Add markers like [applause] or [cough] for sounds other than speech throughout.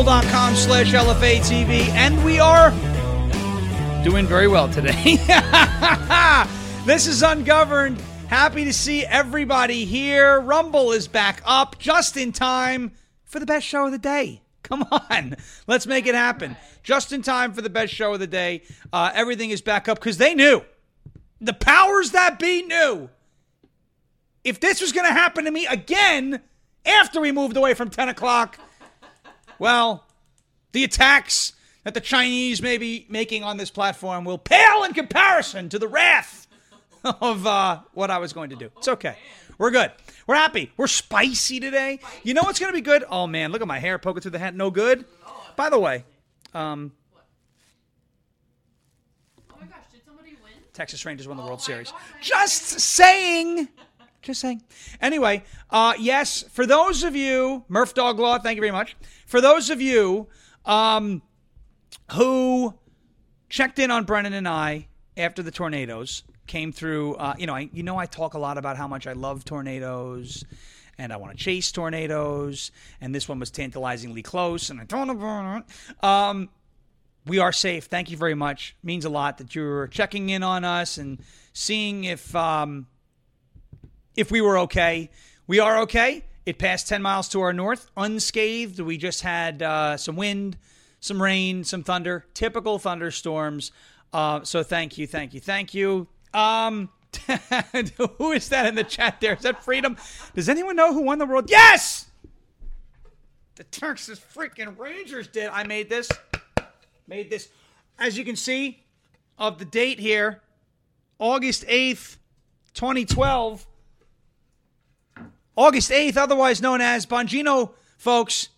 rumble.com slash LFA TV, and we are doing very well today. [laughs] this is Ungoverned. Happy to see everybody here. Rumble is back up just in time for the best show of the day. [laughs] Come on, let's make it happen. Just in time for the best show of the day. Uh, everything is back up because they knew. The powers that be knew. If this was going to happen to me again after we moved away from 10 o'clock, well, the attacks that the Chinese may be making on this platform will pale in comparison to the wrath of uh, what I was going to do. It's okay. We're good. We're happy. We're spicy today. You know what's going to be good? Oh, man, look at my hair poking through the hat. No good. By the way, um, Oh my gosh, did somebody win? Texas Rangers won the World Series. Just saying. Just saying. Anyway, uh, yes, for those of you, Murph Dog Law, thank you very much. For those of you um, who checked in on Brennan and I after the tornadoes came through, uh, you know, I, you know, I talk a lot about how much I love tornadoes and I want to chase tornadoes, and this one was tantalizingly close, and I don't. Um, we are safe. Thank you very much. Means a lot that you're checking in on us and seeing if um, if we were okay. We are okay. It passed 10 miles to our north, unscathed. We just had uh, some wind, some rain, some thunder, typical thunderstorms. Uh, so thank you, thank you, thank you. Um, [laughs] who is that in the chat there? Is that Freedom? Does anyone know who won the world? Yes! The Texas freaking Rangers did. I made this made this. As you can see, of the date here, August 8th, 2012. August 8th, otherwise known as Bongino, folks.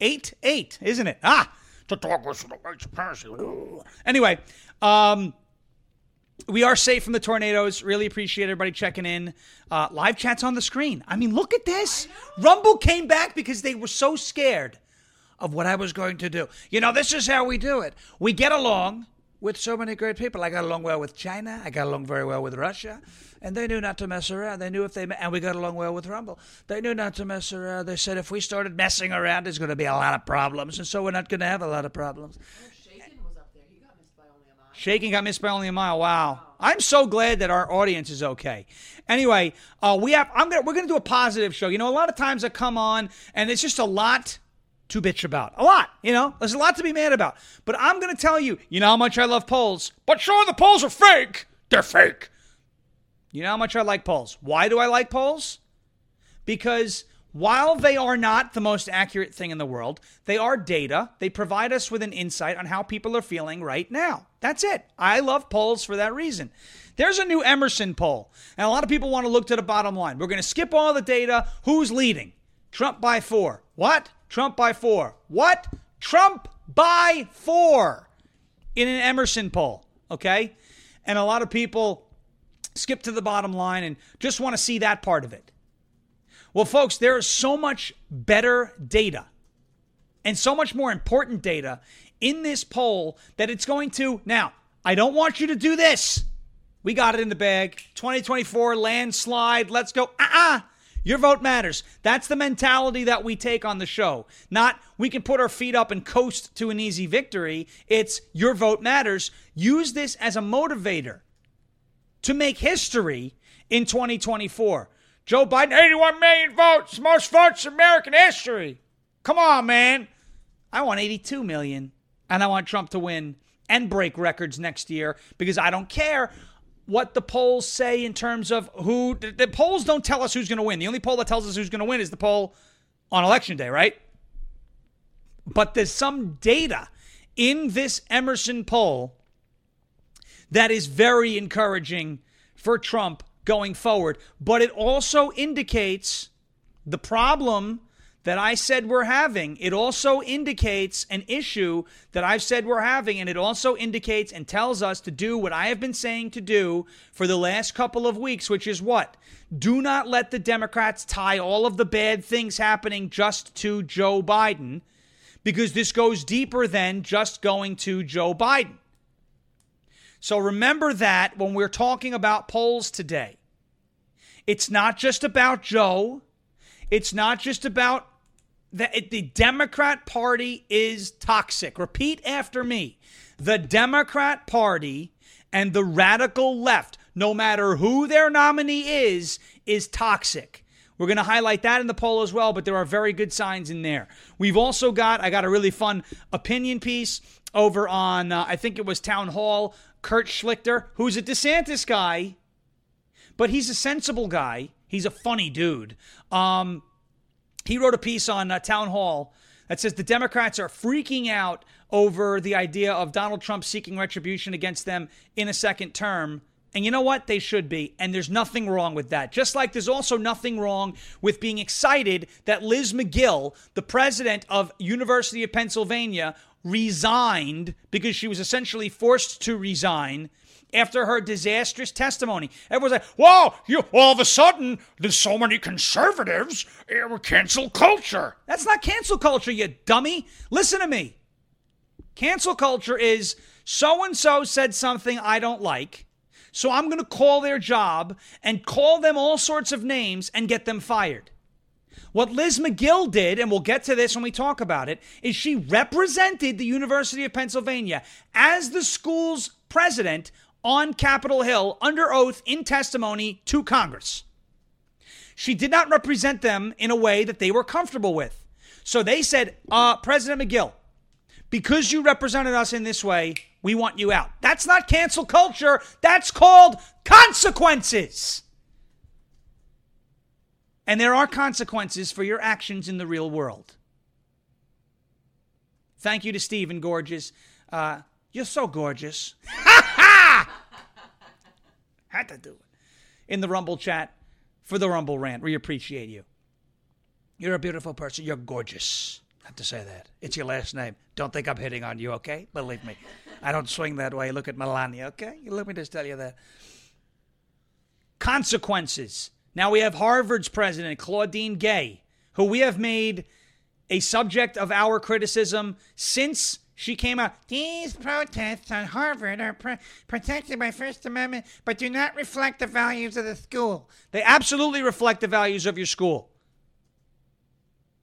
8 8, isn't it? Ah! To talk with the transparency. Anyway, um, we are safe from the tornadoes. Really appreciate everybody checking in. Uh, live chats on the screen. I mean, look at this. Rumble came back because they were so scared of what I was going to do. You know, this is how we do it. We get along with so many great people. I got along well with China. I got along very well with Russia. And they knew not to mess around. They knew if they, and we got along well with Rumble. They knew not to mess around. They said if we started messing around, there's going to be a lot of problems. And so we're not going to have a lot of problems. Shaken was up there. He got missed by only a mile. Shaking got missed by only a mile. Wow. I'm so glad that our audience is okay. Anyway, uh, we have. I'm gonna. We're gonna do a positive show. You know, a lot of times I come on and it's just a lot to bitch about. A lot. You know, there's a lot to be mad about. But I'm gonna tell you. You know how much I love polls. But sure, the polls are fake. They're fake. You know how much I like polls. Why do I like polls? Because while they are not the most accurate thing in the world, they are data. They provide us with an insight on how people are feeling right now. That's it. I love polls for that reason. There's a new Emerson poll, and a lot of people want to look to the bottom line. We're going to skip all the data. Who's leading? Trump by four. What? Trump by four. What? Trump by four in an Emerson poll. Okay? And a lot of people skip to the bottom line and just want to see that part of it. Well, folks, there is so much better data and so much more important data in this poll that it's going to. Now, I don't want you to do this. We got it in the bag. 2024 landslide. Let's go. Ah, uh-uh. Your vote matters. That's the mentality that we take on the show. Not we can put our feet up and coast to an easy victory. It's your vote matters. Use this as a motivator to make history in 2024. Joe Biden, 81 million votes, most votes in American history. Come on, man. I want 82 million, and I want Trump to win and break records next year because I don't care what the polls say in terms of who. The, the polls don't tell us who's going to win. The only poll that tells us who's going to win is the poll on election day, right? But there's some data in this Emerson poll that is very encouraging for Trump going forward. But it also indicates the problem that I said we're having. It also indicates an issue that I've said we're having. And it also indicates and tells us to do what I have been saying to do for the last couple of weeks, which is what? Do not let the Democrats tie all of the bad things happening just to Joe Biden, because this goes deeper than just going to Joe Biden. So remember that when we're talking about polls today. It's not just about Joe. It's not just about the, the Democrat Party is toxic. Repeat after me. The Democrat Party and the radical left, no matter who their nominee is, is toxic. We're going to highlight that in the poll as well, but there are very good signs in there. We've also got, I got a really fun opinion piece over on, uh, I think it was Town Hall, Kurt Schlichter, who's a DeSantis guy, but he's a sensible guy. He's a funny dude. Um, he wrote a piece on uh, Town Hall that says the Democrats are freaking out over the idea of Donald Trump seeking retribution against them in a second term. And you know what? They should be. And there's nothing wrong with that. Just like there's also nothing wrong with being excited that Liz Magill, the president of University of Pennsylvania, resigned because she was essentially forced to resign after her disastrous testimony. Everyone's like, "Whoa! You all of a sudden there's so many conservatives. We're cancel culture." That's not cancel culture, you dummy. Listen to me. Cancel culture is so and so said something I don't like. So I'm going to call their job and call them all sorts of names and get them fired. What Liz Magill did, and we'll get to this when we talk about it, is she represented the University of Pennsylvania as the school's president on Capitol Hill under oath in testimony to Congress. She did not represent them in a way that they were comfortable with. So they said, uh, President Magill, because you represented us in this way, we want you out. That's not cancel culture. That's called consequences. And there are consequences for your actions in the real world. Thank you to Stephen Gorgeous. Uh, you're so gorgeous. [laughs] [laughs] Had to do it. In the Rumble chat for the Rumble rant. We appreciate you. You're a beautiful person. You're gorgeous. Have to say that. It's your last name. Don't think I'm hitting on you, okay? Believe me. I don't swing that way. Look at Melania, okay? Let me just tell you that. Consequences. Now we have Harvard's president, Claudine Gay, who we have made a subject of our criticism since she came out. These protests on Harvard are pr- protected by First Amendment, but do not reflect the values of the school. They absolutely reflect the values of your school.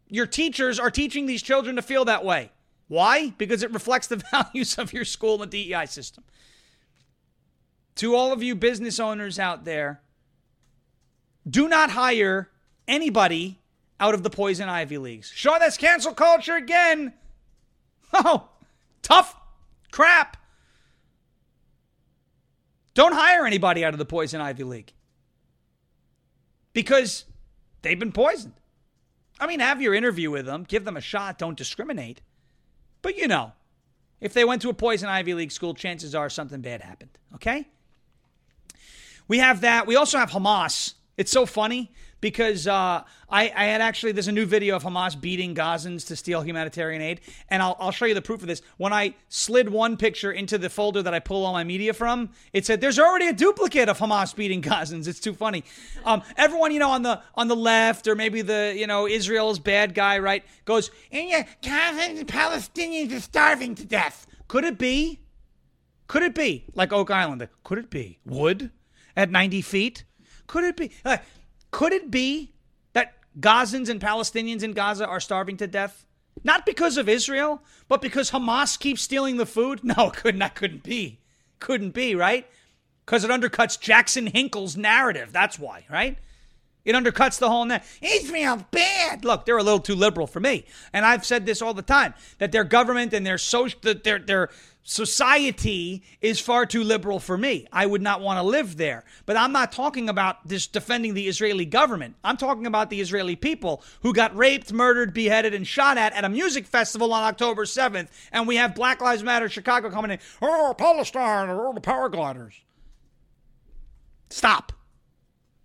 Your teachers are teaching these children to feel that way. Why? Because it reflects the [laughs] values of your school and the DEI system. To all of you business owners out there, do not hire anybody out of the Poison Ivy Leagues. Sure, that's cancel culture again. [laughs] Oh, tough crap. Don't hire anybody out of the Poison Ivy League because they've been poisoned. I mean, have your interview with them, give them a shot, don't discriminate. But you know, if they went to a Poison Ivy League school, chances are something bad happened, okay? We have that. We also have Hamas. It's so funny because uh, I, I had actually, there's a new video of Hamas beating Gazans to steal humanitarian aid. And I'll, I'll show you the proof of this. When I slid one picture into the folder that I pull all my media from, it said, there's already a duplicate of Hamas beating Gazans. It's too funny. Um, everyone, you know, on the on the left or maybe the, you know, Israel's bad guy, right, goes, and yeah, Gazans and Palestinians are starving to death. Could it be? Could it be like Oak Island? Could it be wood at 90 feet? Could it be? Could it be that Gazans and Palestinians in Gaza are starving to death? Not because of Israel, but because Hamas keeps stealing the food? [laughs] No, it couldn't. That couldn't be. Couldn't be, right? Because it undercuts Jackson Hinkle's narrative. That's why, right? It undercuts the whole net. Israel's bad. Look, they're a little too liberal for me, and I've said this all the time that their government and their social, their their society is far too liberal for me. I would not want to live there. But I'm not talking about just defending the Israeli government. I'm talking about the Israeli people who got raped, murdered, beheaded, and shot at at a music festival on October 7th. And we have Black Lives Matter Chicago coming in. Oh, Palestine, oh, the paragliders. Stop.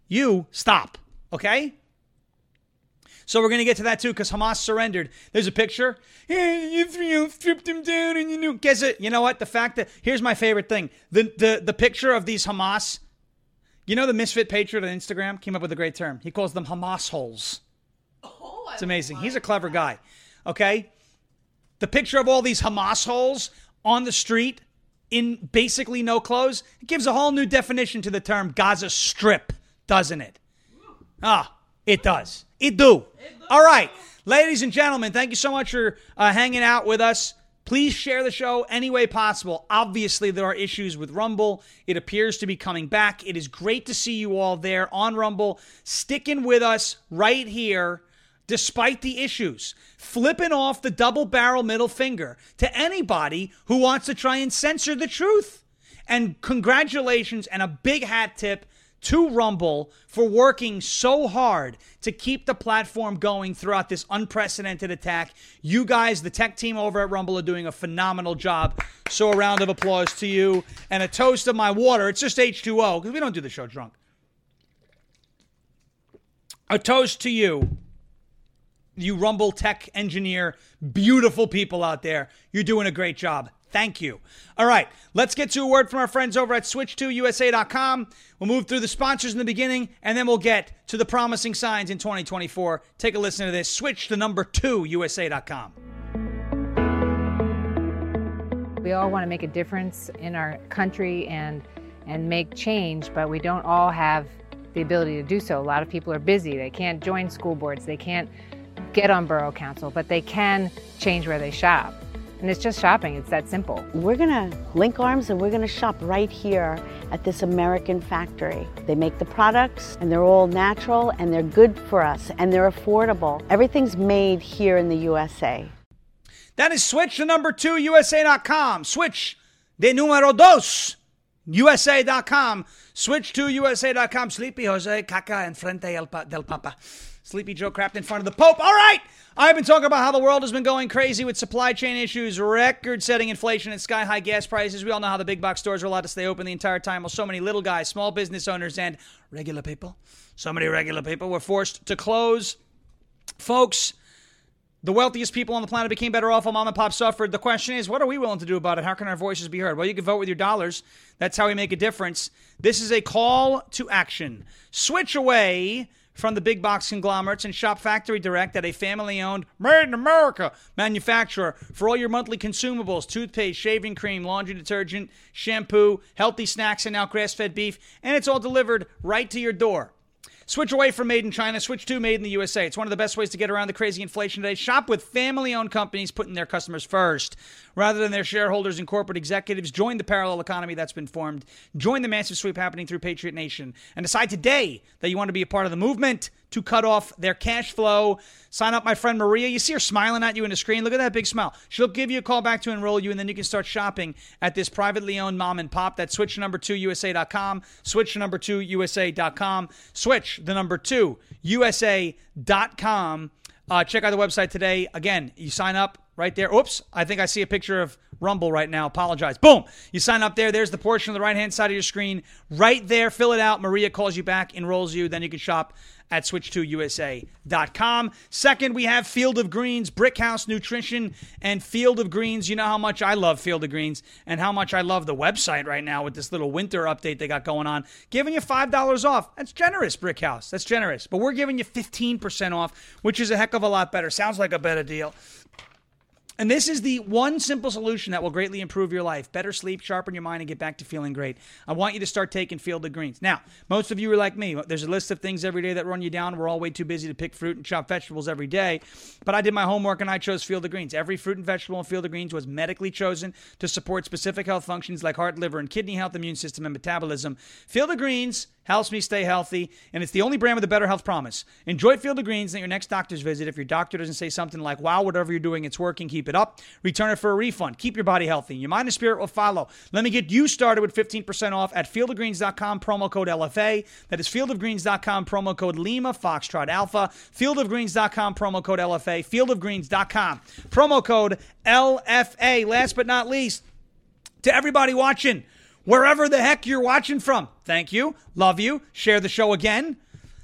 You stop. Okay? So we're going to get to that too because Hamas surrendered. There's a picture. Israel stripped them down and you know. Guess it. You know what? The fact that here's my favorite thing. The the the picture of these Hamas. You know the Misfit Patriot on Instagram came up with a great term. He calls them Hamas holes. Oh, It's amazing. He's a clever guy. Okay? The picture of all these Hamas holes on the street in basically no clothes, it gives a whole new definition to the term Gaza Strip, doesn't it? Ah, it does. It do. All right, ladies and gentlemen, thank you so much for uh, hanging out with us. Please share the show any way possible. Obviously, there are issues with Rumble. It appears to be coming back. It is great to see you all there on Rumble, sticking with us right here, despite the issues, flipping off the double barrel middle finger to anybody who wants to try and censor the truth. And congratulations and a big hat tip to Rumble for working so hard to keep the platform going throughout this unprecedented attack. You guys, the tech team over at Rumble, are doing a phenomenal job. So, a round of applause to you and a toast of my water. It's just H2O because we don't do the show drunk. A toast to you, you Rumble tech engineer, beautiful people out there. You're doing a great job. Thank you. All right, let's get to a word from our friends over at switch2usa.com. We'll move through the sponsors in the beginning, and then we'll get to the promising signs in 2024. Take a listen to this. Switch to number two, USA.com. We all want to make a difference in our country and and make change, but we don't all have the ability to do so. A lot of people are busy. They can't join school boards. They can't get on borough council, but they can change where they shop. And it's just shopping. It's that simple. We're going to link arms and we're going to shop right here at this American factory. They make the products and they're all natural and they're good for us and they're affordable. Everything's made here in the USA. That is switch to number two, USA.com. Switch de numero dos, USA.com. Switch to USA.com. Sleepy Jose, caca enfrente del Papa. Sleepy Joe crapped in front of the Pope. All right. I've been talking about how the world has been going crazy with supply chain issues, record setting inflation, and sky high gas prices. We all know how the big box stores are allowed to stay open the entire time while so many little guys, small business owners, and regular people, so many regular people were forced to close. Folks, the wealthiest people on the planet became better off while mom and pop suffered. The question is, what are we willing to do about it? How can our voices be heard? Well, you can vote with your dollars. That's how we make a difference. This is a call to action. Switch away from the big box conglomerates and shop factory direct at a family owned, made in America manufacturer for all your monthly consumables toothpaste, shaving cream, laundry detergent, shampoo, healthy snacks, and now grass fed beef. And it's all delivered right to your door. Switch away from made in China, switch to made in the USA. It's one of the best ways to get around the crazy inflation today. Shop with family owned companies putting their customers first. Rather than their shareholders and corporate executives, join the parallel economy that's been formed. Join the massive sweep happening through Patriot Nation. And decide today that you want to be a part of the movement to cut off their cash flow. Sign up my friend Maria. You see her smiling at you in the screen. Look at that big smile. She'll give you a call back to enroll you, and then you can start shopping at this privately owned mom and pop. That's switch number two USA.com. Switch number two USA.com. Switch the number two USA.com. Uh, check out the website today. Again, you sign up right there. Oops, I think I see a picture of Rumble right now. Apologize. Boom. You sign up there. There's the portion on the right hand side of your screen. Right there. Fill it out. Maria calls you back, enrolls you. Then you can shop at switch2usa.com. Second, we have Field of Greens, Brick House Nutrition, and Field of Greens. You know how much I love Field of Greens and how much I love the website right now with this little winter update they got going on. Giving you $5 off. That's generous, Brick House. That's generous. But we're giving you 15% off, which is a heck of a lot better. Sounds like a better deal. And this is the one simple solution that will greatly improve your life. Better sleep, sharpen your mind, and get back to feeling great. I want you to start taking Field of Greens. Now, most of you are like me. There's a list of things every day that run you down. We're all way too busy to pick fruit and chop vegetables every day. But I did my homework and I chose Field of Greens. Every fruit and vegetable in Field of Greens was medically chosen to support specific health functions like heart, liver, and kidney health, immune system, and metabolism. Field of Greens helps me stay healthy, and it's the only brand with a better health promise. Enjoy Field of Greens at your next doctor's visit. If your doctor doesn't say something like, wow, whatever you're doing, it's working, keep it up. Return it for a refund. Keep your body healthy. Your mind and spirit will follow. Let me get you started with 15% off at fieldofgreens.com, promo code LFA. That is fieldofgreens.com, promo code Lima, Foxtrot Alpha. Fieldofgreens.com, promo code LFA. Fieldofgreens.com, promo code LFA. Last but not least, to everybody watching, wherever the heck you're watching from. Thank you. Love you. Share the show again.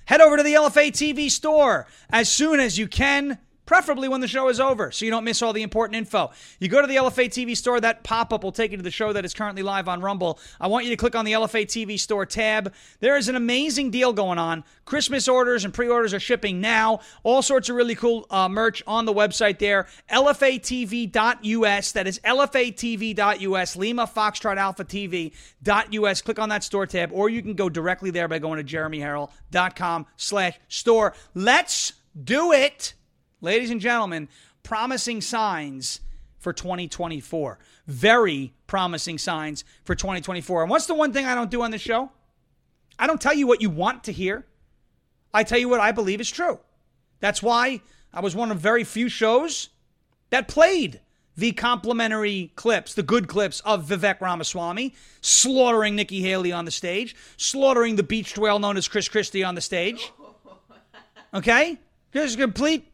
Head over to the LFA TV store as soon as you can. Preferably when the show is over, so you don't miss all the important info. You go to the LFA TV store, that pop up will take you to the show that is currently live on Rumble. I want you to click on the LFA TV store tab. There is an amazing deal going on. Christmas orders and pre orders are shipping now. All sorts of really cool uh, merch on the website there. LFATV.us. That is LFATV.us. Lima Foxtrot Alpha TV.us. Click on that store tab, or you can go directly there by going to jeremyherrell.com slash store. Let's do it ladies and gentlemen, promising signs for 2024. Very promising signs for 2024. And what's the one thing I don't do on the show? I don't tell you what you want to hear. I tell you what I believe is true. That's why I was one of very few shows that played the complimentary clips, the good clips of Vivek Ramaswamy slaughtering Nikki Haley on the stage, slaughtering the beached whale known as Chris Christie on the stage. Okay? Just complete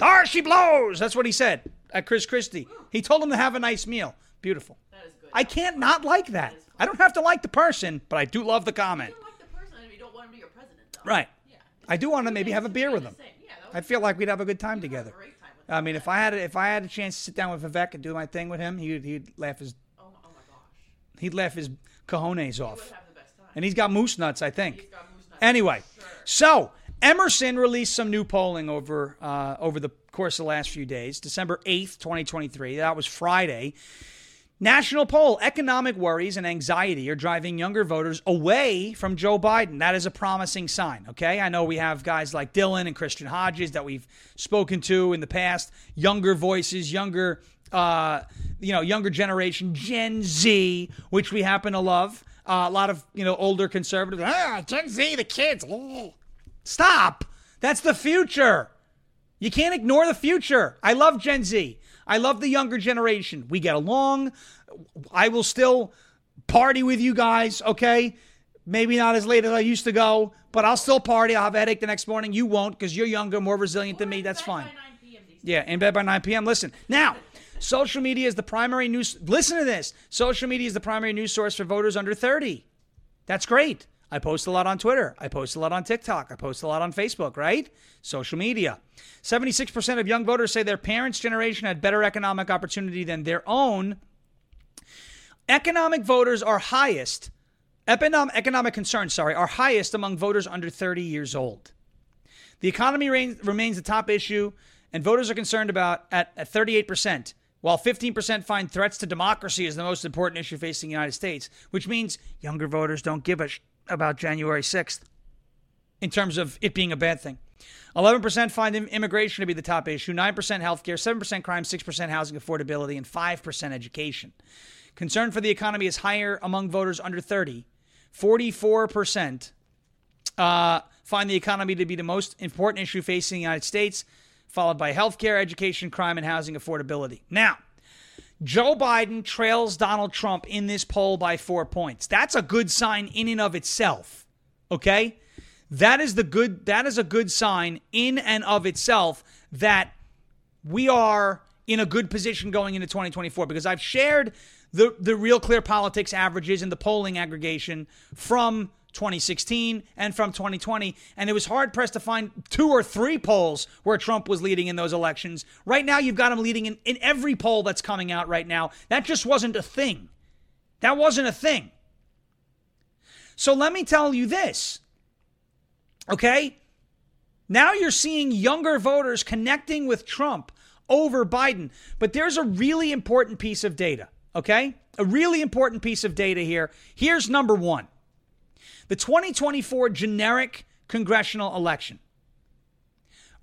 there she blows. That's what he said at Chris Christie. He told him to have a nice meal. Beautiful. That is good. I can't not like that. I don't have to like the person, but I do love the comment. You don't like the person you don't want him to be your president, though. Right. Yeah. I do want to maybe have a beer with him. Yeah, that I feel like we'd have a good time together. great time with I mean, if I had if I had a chance to sit down with Vivek and do my thing with him, he'd he'd laugh his Oh, oh my gosh. he'd laugh his cojones off. have the best time. And he's got moose nuts, I think. He's got moose nuts. Anyway, so Emerson released some new polling over uh, over the course of the last few days. December eighth, twenty twenty three. That was Friday. National poll: Economic worries and anxiety are driving younger voters away from Joe Biden. That is a promising sign. Okay, I know we have guys like Dylan and Christian Hodges that we've spoken to in the past. Younger voices, younger, uh, you know, younger generation, Gen Z, which we happen to love. Uh, a lot of you know older conservatives. Ah, Gen Z, the kids. Stop. That's the future. You can't ignore the future. I love Gen Z. I love the younger generation. We get along. I will still party with you guys, okay? Maybe not as late as I used to go, but I'll still party. I'll have a headache the next morning. You won't because you're younger, more resilient than me. That's fine. By 9 p.m. Yeah, in bed by 9 p.m. Listen, now, social media is the primary news. Listen to this. Social media is the primary news source for voters under 30. That's great. I post a lot on Twitter. I post a lot on TikTok. I post a lot on Facebook, right? Social media. 76% of young voters say their parents' generation had better economic opportunity than their own. Economic voters are highest, economic, concerns, sorry, are highest among voters under 30 years old. The economy remains the top issue, and voters are concerned about at, at 38%, while 15% find threats to democracy as the most important issue facing the United States, which means younger voters don't give a sh- about January 6th in terms of it being a bad thing. 11% find immigration to be the top issue, 9% healthcare, 7% crime, 6% housing affordability, and 5% education. Concern for the economy is higher among voters under 30. 44% uh, find the economy to be the most important issue facing the United States, followed by healthcare, education, crime, and housing affordability. Now, Joe Biden trails Donald Trump in this poll by four points. That's a good sign in and of itself. Okay? That is the good that is a good sign in and of itself that we are in a good position going into 2024 because I've shared the the real clear politics averages and the polling aggregation from 2016 and from 2020 and it was hard pressed to find two or three polls where Trump was leading in those elections. Right now you've got him leading in, in every poll that's coming out right now. That just wasn't a thing. That wasn't a thing. So let me tell you this. Okay? Now you're seeing younger voters connecting with Trump over Biden. But there's a really important piece of data, okay? A really important piece of data here. Here's number one the 2024 generic congressional election.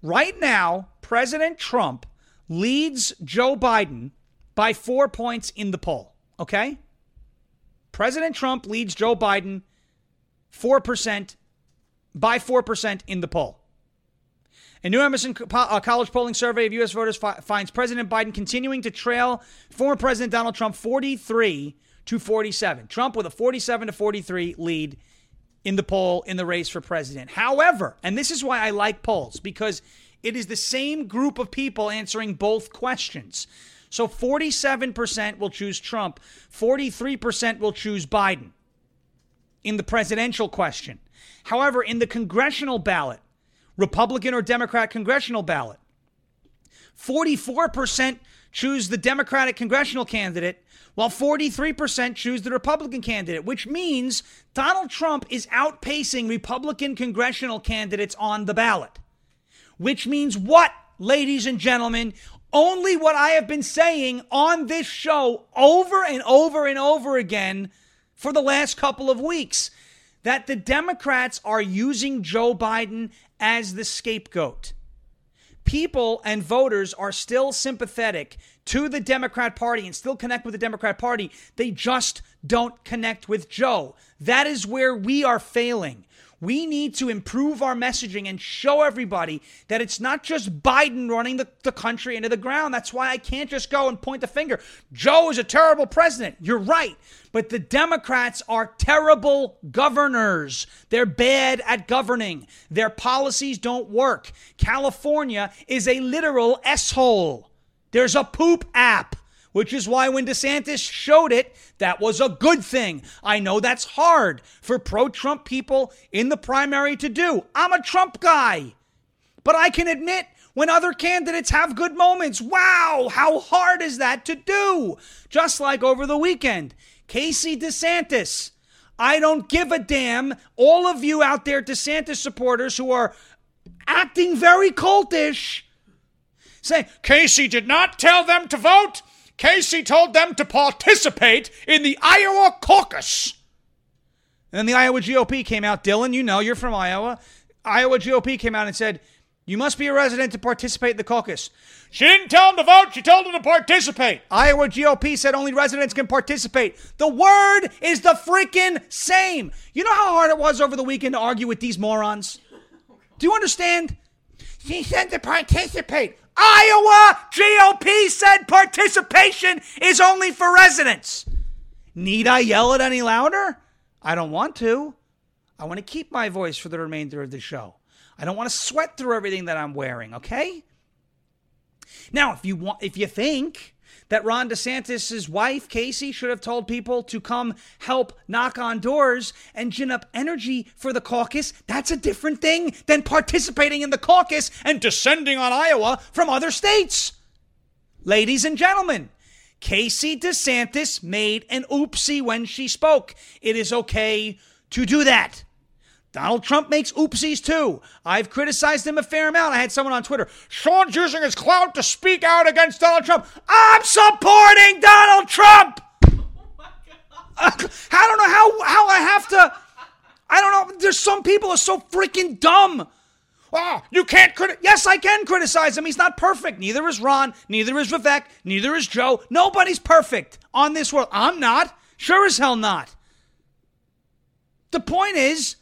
Right now, President Trump leads Joe Biden by four points in the poll, okay? President Trump leads Joe Biden 4% by 4% in the poll. A new Emerson uh, College polling survey of U.S. voters fi- finds President Biden continuing to trail former President Donald Trump 43 to 47. Trump with a 47 to 43 lead in the poll in the race for president. However, and this is why I like polls, because it is the same group of people answering both questions. So 47% will choose Trump, 43% will choose Biden in the presidential question. However, in the congressional ballot, Republican or Democrat congressional ballot, 44% choose the Democratic congressional candidate, while 43% choose the Republican candidate, which means Donald Trump is outpacing Republican congressional candidates on the ballot. Which means what, ladies and gentlemen? Only what I have been saying on this show over and over and over again for the last couple of weeks that the Democrats are using Joe Biden as the scapegoat. People and voters are still sympathetic to the Democrat Party and still connect with the Democrat Party. They just don't connect with Joe. That is where we are failing. We need to improve our messaging and show everybody that it's not just Biden running the, the country into the ground. That's why I can't just go and point the finger. Joe is a terrible president. You're right. But the Democrats are terrible governors. They're bad at governing. Their policies don't work. California is a literal S hole. There's a poop app which is why when DeSantis showed it, that was a good thing. I know that's hard for pro Trump people in the primary to do. I'm a Trump guy. But I can admit when other candidates have good moments, wow, how hard is that to do? Just like over the weekend, Casey DeSantis. I don't give a damn. All of you out there, DeSantis supporters who are acting very cultish, say, Casey did not tell them to vote. Casey told them to participate in the Iowa caucus. And then the Iowa GOP came out. Dylan, you know, you're from Iowa. Iowa GOP came out and said, You must be a resident to participate in the caucus. She didn't tell them to vote, she told them to participate. Iowa GOP said only residents can participate. The word is the freaking same. You know how hard it was over the weekend to argue with these morons? Do you understand? She said to participate. Iowa GOP said participation is only for residents. Need I yell it any louder? I don't want to. I want to keep my voice for the remainder of the show. I don't want to sweat through everything that I'm wearing, okay? Now, if you want if you think that Ron DeSantis' wife, Casey, should have told people to come help knock on doors and gin up energy for the caucus. That's a different thing than participating in the caucus and descending on Iowa from other states. Ladies and gentlemen, Casey DeSantis made an oopsie when she spoke. It is okay to do that. Donald Trump makes oopsies too. I've criticized him a fair amount. I had someone on Twitter. Sean's using his clout to speak out against Donald Trump. I'm supporting Donald Trump. [laughs] I don't know how how I have to. I don't know. There's some people are so freaking dumb. Oh, you can't criti- Yes, I can criticize him. He's not perfect. Neither is Ron. Neither is Vivek. Neither is Joe. Nobody's perfect on this world. I'm not. Sure as hell not. The point is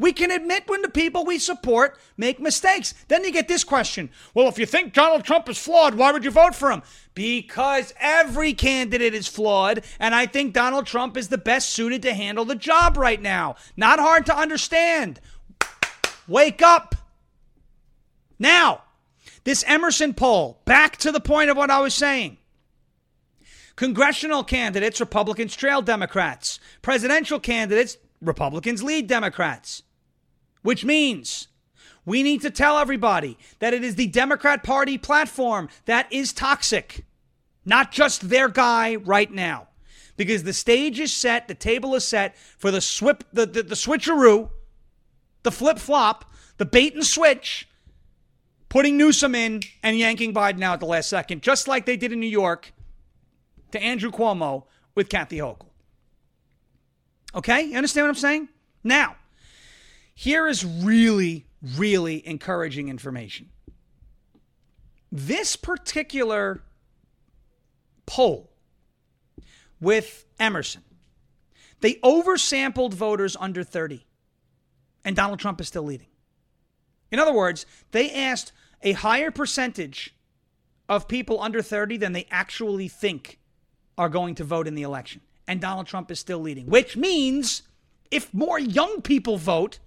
we can admit when the people we support make mistakes. Then you get this question Well, if you think Donald Trump is flawed, why would you vote for him? Because every candidate is flawed, and I think Donald Trump is the best suited to handle the job right now. Not hard to understand. Wake up. Now, this Emerson poll, back to the point of what I was saying. Congressional candidates, Republicans trail Democrats. Presidential candidates, Republicans lead Democrats which means we need to tell everybody that it is the Democrat Party platform that is toxic, not just their guy right now. Because the stage is set, the table is set for the, swip, the, the, the switcheroo, the flip flop, the bait and switch, putting Newsom in and yanking Biden out at the last second, just like they did in New York to Andrew Cuomo with Kathy Hochul. Okay? You understand what I'm saying? Now, here is really, really encouraging information. This particular poll with Emerson, they oversampled voters under 30, and Donald Trump is still leading. In other words, they asked a higher percentage of people under 30 than they actually think are going to vote in the election. And Donald Trump is still leading, which means if more young people vote,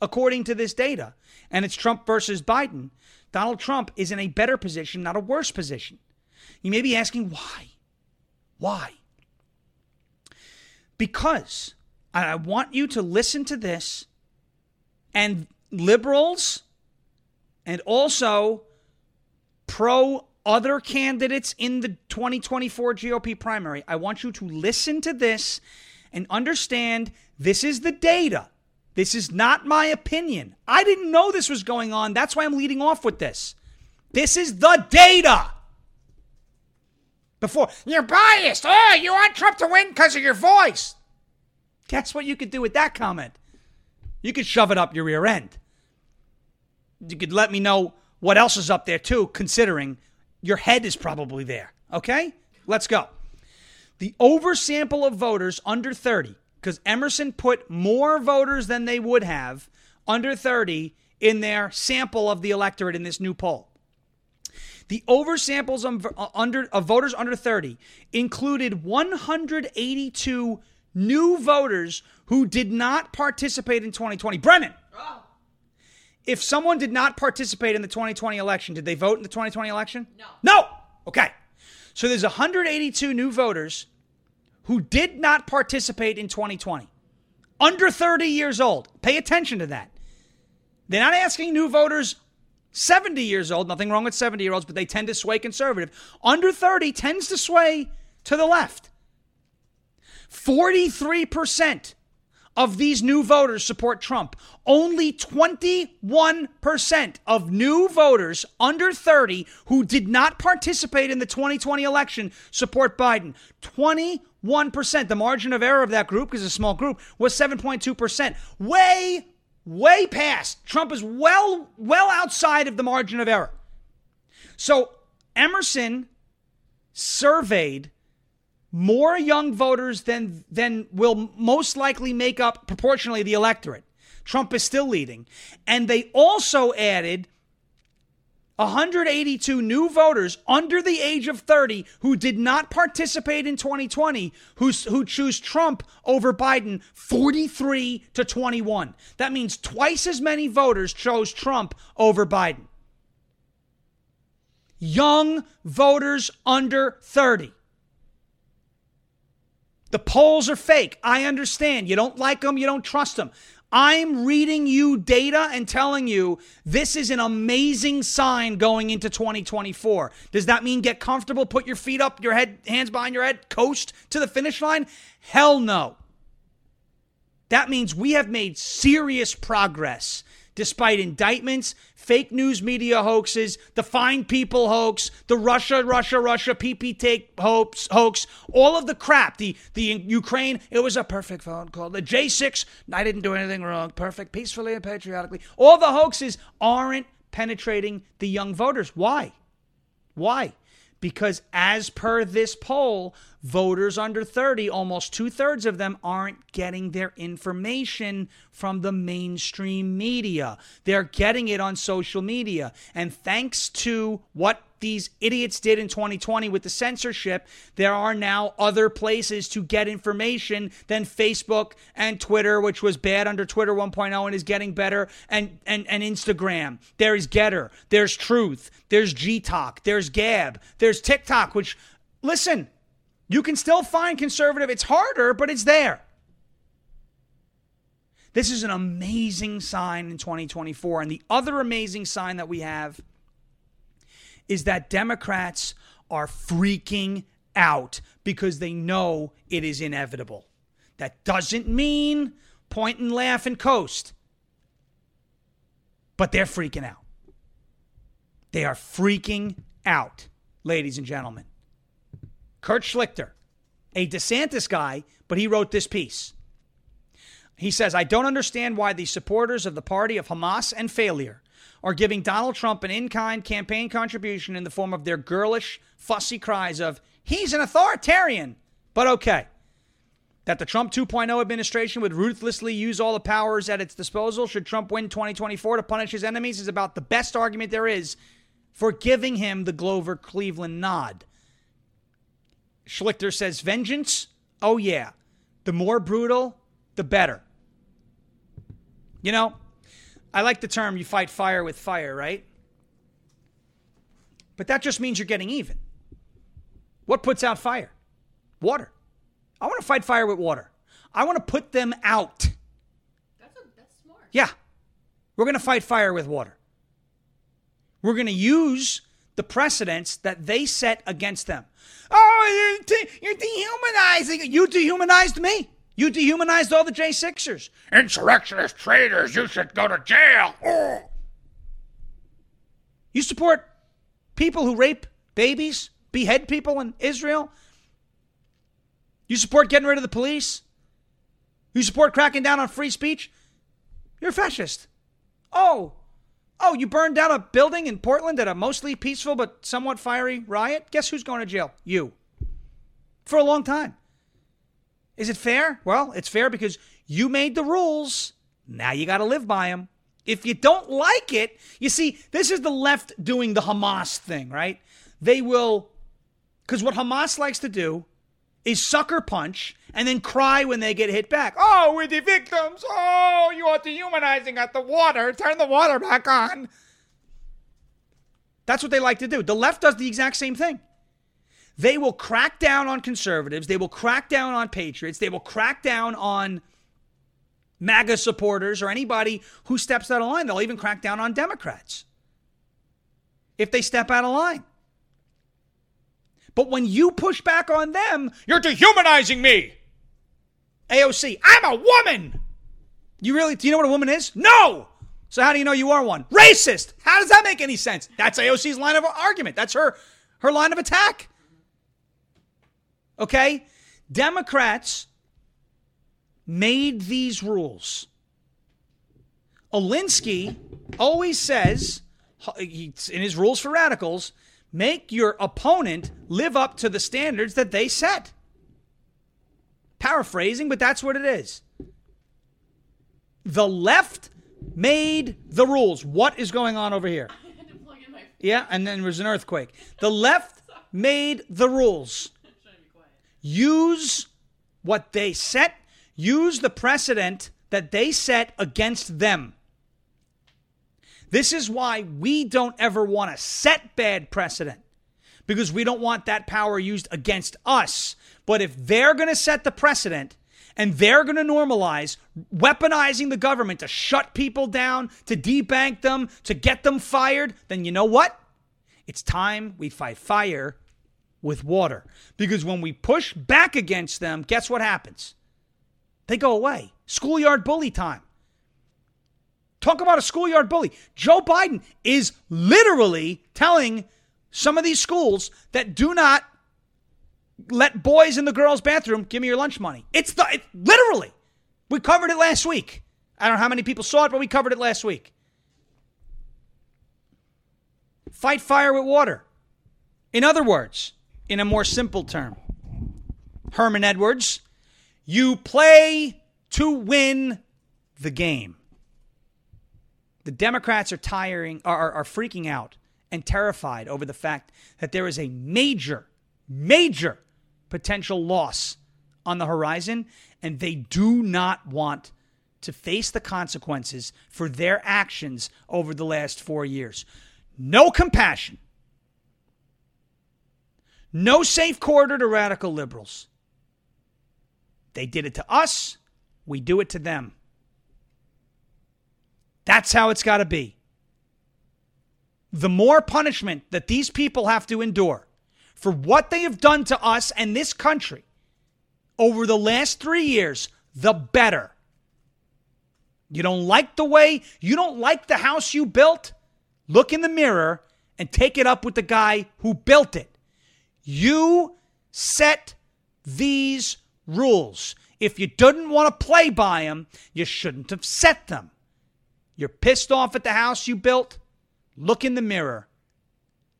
according to this data, and it's Trump versus Biden, Donald Trump is in a better position, not a worse position. You may be asking why? Why? Because I want you to listen to this, and liberals and also pro other candidates in the 2024 GOP primary, I want you to listen to this and understand this is the data. This is not my opinion. I didn't know this was going on. That's why I'm leading off with this. This is the data. Before, you're biased. Oh, you want Trump to win because of your voice. Guess what you could do with that comment? You could shove it up your rear end. You could let me know what else is up there too, considering your head is probably there. Okay? Let's go. The oversample of voters under 30, because Emerson put more voters than they would have under 30 in their sample of the electorate in this new poll. The oversamples of, uh, under, of voters under 30 included 182 new voters who did not participate in 2020. Brennan, if someone did not participate in the 2020 election, did they vote in the 2020 election? No. No. Okay. So there's 182 new voters who did not participate in 2020. Under 30 years old. Pay attention to that. They're not asking new voters 70 years old, nothing wrong with 70 year olds, but they tend to sway conservative. Under 30 tends to sway to the left. 43% of these new voters support Trump. Only 21% of new voters under 30 who did not participate in the 2020 election support Biden. 21%. The margin of error of that group, because it's a small group, was 7.2%. Way, way past. Trump is well, well outside of the margin of error. So Emerson surveyed more young voters than than will most likely make up proportionally the electorate. Trump is still leading. And they also added 182 new voters under the age of 30 who did not participate in 2020 who, who choose Trump over Biden 43 to 21. That means twice as many voters chose Trump over Biden. Young voters under 30. The polls are fake. I understand. You don't like them, you don't trust them. I'm reading you data and telling you this is an amazing sign going into 2024. Does that mean get comfortable, put your feet up, your head, hands behind your head, coast to the finish line? Hell no. That means we have made serious progress despite indictments, fake news media hoaxes, the fine people hoax, the Russia, Russia, Russia, PP take hoax, hoax, all of the crap, the, the Ukraine, it was a perfect phone call. The J6, I didn't do anything wrong, perfect, peacefully and patriotically. All the hoaxes aren't penetrating the young voters. Why? Why? Because as per this poll, voters under 30, almost two thirds of them aren't getting their information from the mainstream media. They're getting it on social media. And thanks to what these idiots did in 2020 with the censorship, there are now other places to get information than Facebook and Twitter, which was bad under Twitter 1.0 and is getting better, and, and, and Instagram. There is GETTR, there's Truth, there's G Talk, there's Gab, there's TikTok, which, listen, you can still find conservative. It's harder, but it's there. This is an amazing sign in 2024. And the other amazing sign that we have is that Democrats are freaking out because they know it is inevitable. That doesn't mean point and laugh and coast, but they're freaking out. They are freaking out, ladies and gentlemen. Kurt Schlichter, a DeSantis guy, but he wrote this piece. He says, I don't understand why the supporters of the party of Hamas and failure are giving Donald Trump an in kind campaign contribution in the form of their girlish, fussy cries of, he's an authoritarian. But okay. That the Trump 2.0 administration would ruthlessly use all the powers at its disposal should Trump win 2024 to punish his enemies is about the best argument there is for giving him the Grover Cleveland nod. Schlichter says, vengeance? Oh, yeah. The more brutal, the better. You know, I like the term you fight fire with fire, right? But that just means you're getting even. What puts out fire? Water. I want to fight fire with water. I want to put them out. That's a, that's smart. Yeah. We're going to fight fire with water. We're going to use the precedents that they set against them. Oh, you're, de- you're dehumanizing. You dehumanized me. You dehumanized all the J6ers. Insurrectionist traitors, you should go to jail. Oh. You support people who rape babies, behead people in Israel. You support getting rid of the police. You support cracking down on free speech. You're a fascist. Oh, oh, you burned down a building in Portland at a mostly peaceful but somewhat fiery riot? Guess who's going to jail? You. For a long time. Is it fair? Well, it's fair because you made the rules. Now you got to live by them. If you don't like it, you see, this is the left doing the Hamas thing, right? They will, because what Hamas likes to do is sucker punch and then cry when they get hit back. Oh, we're the victims. Oh, you are dehumanizing at the water. Turn the water back on. That's what they like to do. The left does the exact same thing. They will crack down on conservatives. They will crack down on patriots. They will crack down on MAGA supporters or anybody who steps out of line. They'll even crack down on Democrats if they step out of line. But when you push back on them, you're dehumanizing me. AOC, I'm a woman. You really, do you know what a woman is? No. So how do you know you are one? Racist. How does that make any sense? That's AOC's line of argument. That's her, her line of attack. Okay? Democrats made these rules. Alinsky always says, in his rules for radicals, make your opponent live up to the standards that they set. Paraphrasing, but that's what it is. The left made the rules. What is going on over here? I [laughs] had to plug in my. Yeah, and then there was an earthquake. The left [laughs] made the rules. [laughs] Trying to be quiet. Use what they set, use the precedent that they set against them. This is why we don't ever want to set bad precedent because we don't want that power used against us. But if they're going to set the precedent and they're going to normalize weaponizing the government to shut people down, to debank them, to get them fired, then you know what? It's time we fight fire with water. Because when we push back against them, guess what happens? They go away. Schoolyard bully time. Talk about a schoolyard bully. Joe Biden is literally telling some of these schools that do not let boys in the girls' bathroom give me your lunch money. It's the it, literally. We covered it last week. I don't know how many people saw it, but we covered it last week. Fight fire with water. In other words, in a more simple term, Herman Edwards, you play to win the game. The Democrats are tiring are, are freaking out and terrified over the fact that there is a major, major potential loss on the horizon, and they do not want to face the consequences for their actions over the last four years. No compassion. No safe corridor to radical liberals. They did it to us, we do it to them. That's how it's got to be. The more punishment that these people have to endure for what they have done to us and this country over the last three years, the better. You don't like the way, you don't like the house you built? Look in the mirror and take it up with the guy who built it. You set these rules. If you didn't want to play by them, you shouldn't have set them. You're pissed off at the house you built? Look in the mirror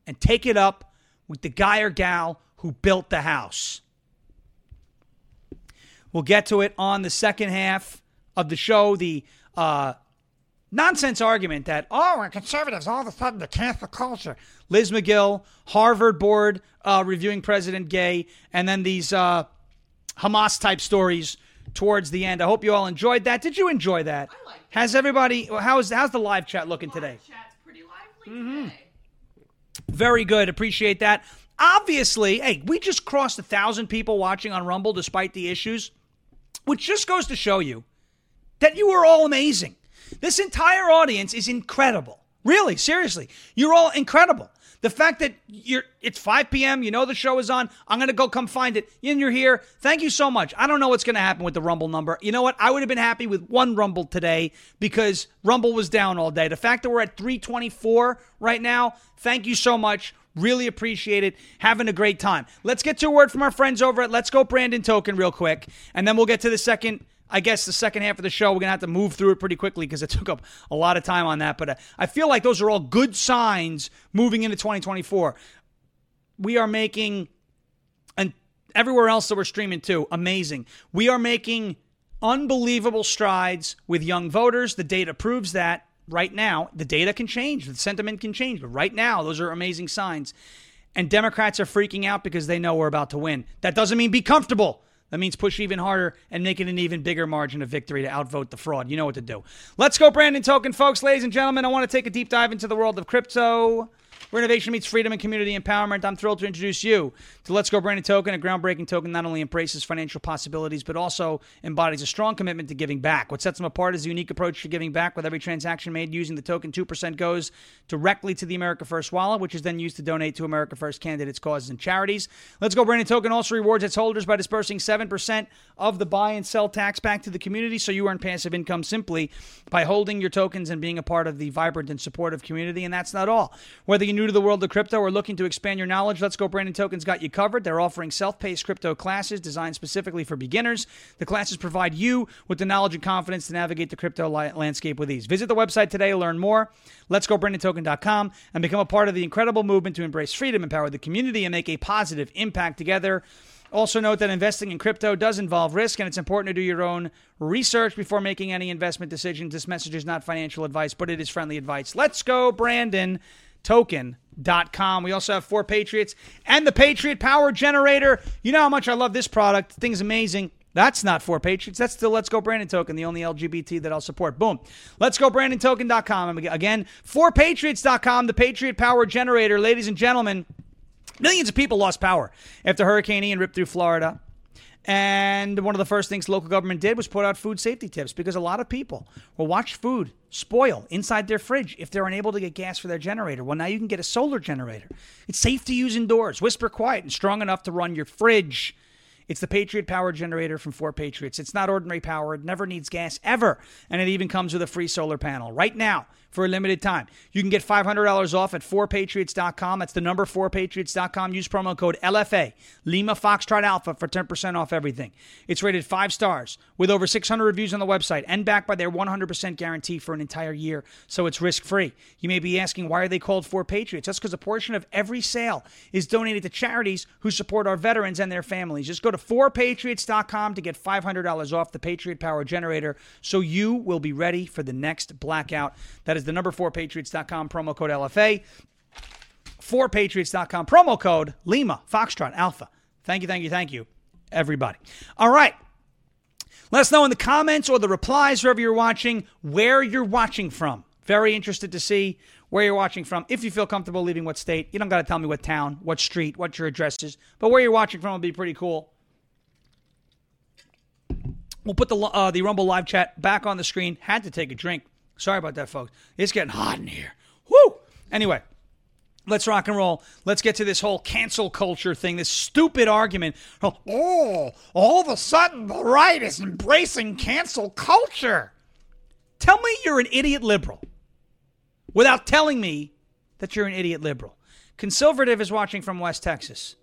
and take it up with the guy or gal who built the house. We'll get to it on the second half of the show. The uh, nonsense argument that, oh, and conservatives all of a sudden the cancel culture. Liz Magill, Harvard board uh, reviewing President Gay, and then these uh, Hamas type stories towards the end. I hope you all enjoyed that. Did you enjoy that? It. Has everybody, how's, how's the live chat looking today? Live Chat's pretty lively Mm-hmm. today. Very good. Appreciate that. Obviously, hey, we just crossed a thousand people watching on Rumble despite the issues, which just goes to show you that you are all amazing. This entire audience is incredible. Really, seriously. You're all incredible. The fact that you're it's 5 p.m., you know the show is on, I'm gonna go come find it, and you're here. Thank you so much. I don't know what's gonna happen with the Rumble number. You know what? I would have been happy with one Rumble today because Rumble was down all day. The fact that we're at 324 right now, thank you so much. Really appreciate it. Having a great time. Let's get to a word from our friends over at Let's Go Brandon Token real quick, and then we'll get to the second I guess the second half of the show, we're going to have to move through it pretty quickly because it [laughs] took up a lot of time on that. But uh, I feel like those are all good signs moving into 2024. We are making, and everywhere else that we're streaming too, amazing. We are making unbelievable strides with young voters. The data proves that right now. The data can change, the sentiment can change, but right now, those are amazing signs. And Democrats are freaking out because they know we're about to win. That doesn't mean be comfortable. That means push even harder and make it an even bigger margin of victory to outvote the fraud. You know what to do. Let's go, Brandon Token, folks. Ladies and gentlemen, I want to take a deep dive into the world of crypto where innovation meets freedom and community empowerment. I'm thrilled to introduce you to Let's Go Brandon Token, a groundbreaking token not only embraces financial possibilities, but also embodies a strong commitment to giving back. What sets them apart is a unique approach to giving back. With every transaction made using the token, 2% goes directly to the America First wallet, which is then used to donate to America First candidates, causes, and charities. Let's Go Brandon Token also rewards its holders by dispersing 7% of the buy and sell tax back to the community, so you earn passive income simply by holding your tokens and being a part of the vibrant and supportive community. And that's not all. Whether you new to the world of crypto or looking to expand your knowledge, Let's Go Brandon Tokens got you covered. They're offering self paced crypto classes designed specifically for beginners. The classes provide you with the knowledge and confidence to navigate the crypto li- landscape with ease. Visit the website today to learn more. Let's go BrandonToken.com and become a part of the incredible movement to embrace freedom, empower the community, and make a positive impact together. Also, note that investing in crypto does involve risk, and it's important to do your own research before making any investment decisions. This message is not financial advice, but it is friendly advice. Let's go, Brandon token.com. We also have Four Patriots and the Patriot Power Generator. You know how much I love this product. Thing's amazing. That's not Four Patriots. That's still Let's Go Brandon Token, the only LGBT that I'll support. Boom. Let's go BrandonToken.com. And again, FourPatriots.com, the Patriot Power Generator. Ladies and gentlemen, millions of people lost power after Hurricane Ian ripped through Florida. And one of the first things local government did was put out food safety tips because a lot of people will watch food spoil inside their fridge if they're unable to get gas for their generator. Well, now you can get a solar generator. It's safe to use indoors, whisper quiet, and strong enough to run your fridge. It's the Patriot Power Generator from Four Patriots. It's not ordinary power. It never needs gas ever. And it even comes with a free solar panel. Right now, for a limited time, you can get $500 off at 4patriots.com. That's the number 4patriots.com. Use promo code LFA, Lima Foxtrot Alpha, for 10% off everything. It's rated five stars with over 600 reviews on the website and backed by their 100% guarantee for an entire year. So it's risk free. You may be asking, why are they called Four Patriots? That's because a portion of every sale is donated to charities who support our veterans and their families. Just go to 4patriots.com to get $500 off the Patriot Power Generator so you will be ready for the next blackout. That is the number 4patriots.com, promo code LFA. 4patriots.com, promo code Lima, Foxtrot, Alpha. Thank you, thank you, thank you, everybody. All right. Let us know in the comments or the replies, wherever you're watching, where you're watching from. Very interested to see where you're watching from. If you feel comfortable leaving what state, you don't got to tell me what town, what street, what your address is, but where you're watching from would be pretty cool. We'll put the uh, the Rumble live chat back on the screen. Had to take a drink. Sorry about that, folks. It's getting hot in here. Woo! Anyway, let's rock and roll. Let's get to this whole cancel culture thing, this stupid argument. Oh, all of a sudden the right is embracing cancel culture. Tell me you're an idiot liberal without telling me that you're an idiot liberal. Conservative is watching from West Texas,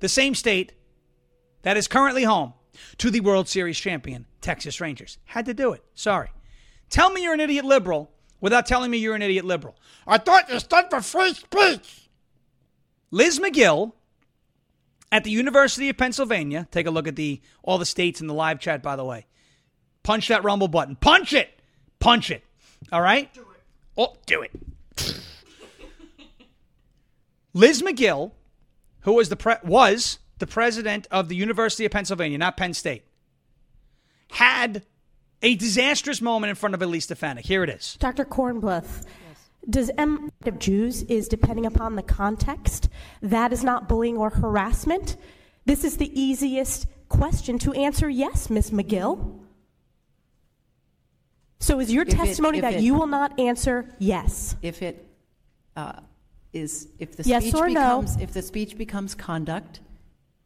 the same state that is currently home to the World Series champion, Texas Rangers. Had to do it. Sorry. Tell me you're an idiot liberal without telling me you're an idiot liberal. I thought you stood for free speech. Liz Magill at the University of Pennsylvania. Take a look at the all the states in the live chat, by the way. Punch that rumble button. Punch it. Punch it. All right? Do it. Oh, do it. Liz Magill, who was the pre- was the president of the University of Pennsylvania, not Penn State, had a disastrous moment in front of Elise Stefanik. Here it is. Dr. Kornbluth, does M of Jews is depending upon the context? That is not bullying or harassment? This is the easiest question to answer yes, Ms. Magill. So is your If testimony if that it- you will not answer yes? If it uh, is, if the Yes speech or no? if the speech becomes conduct,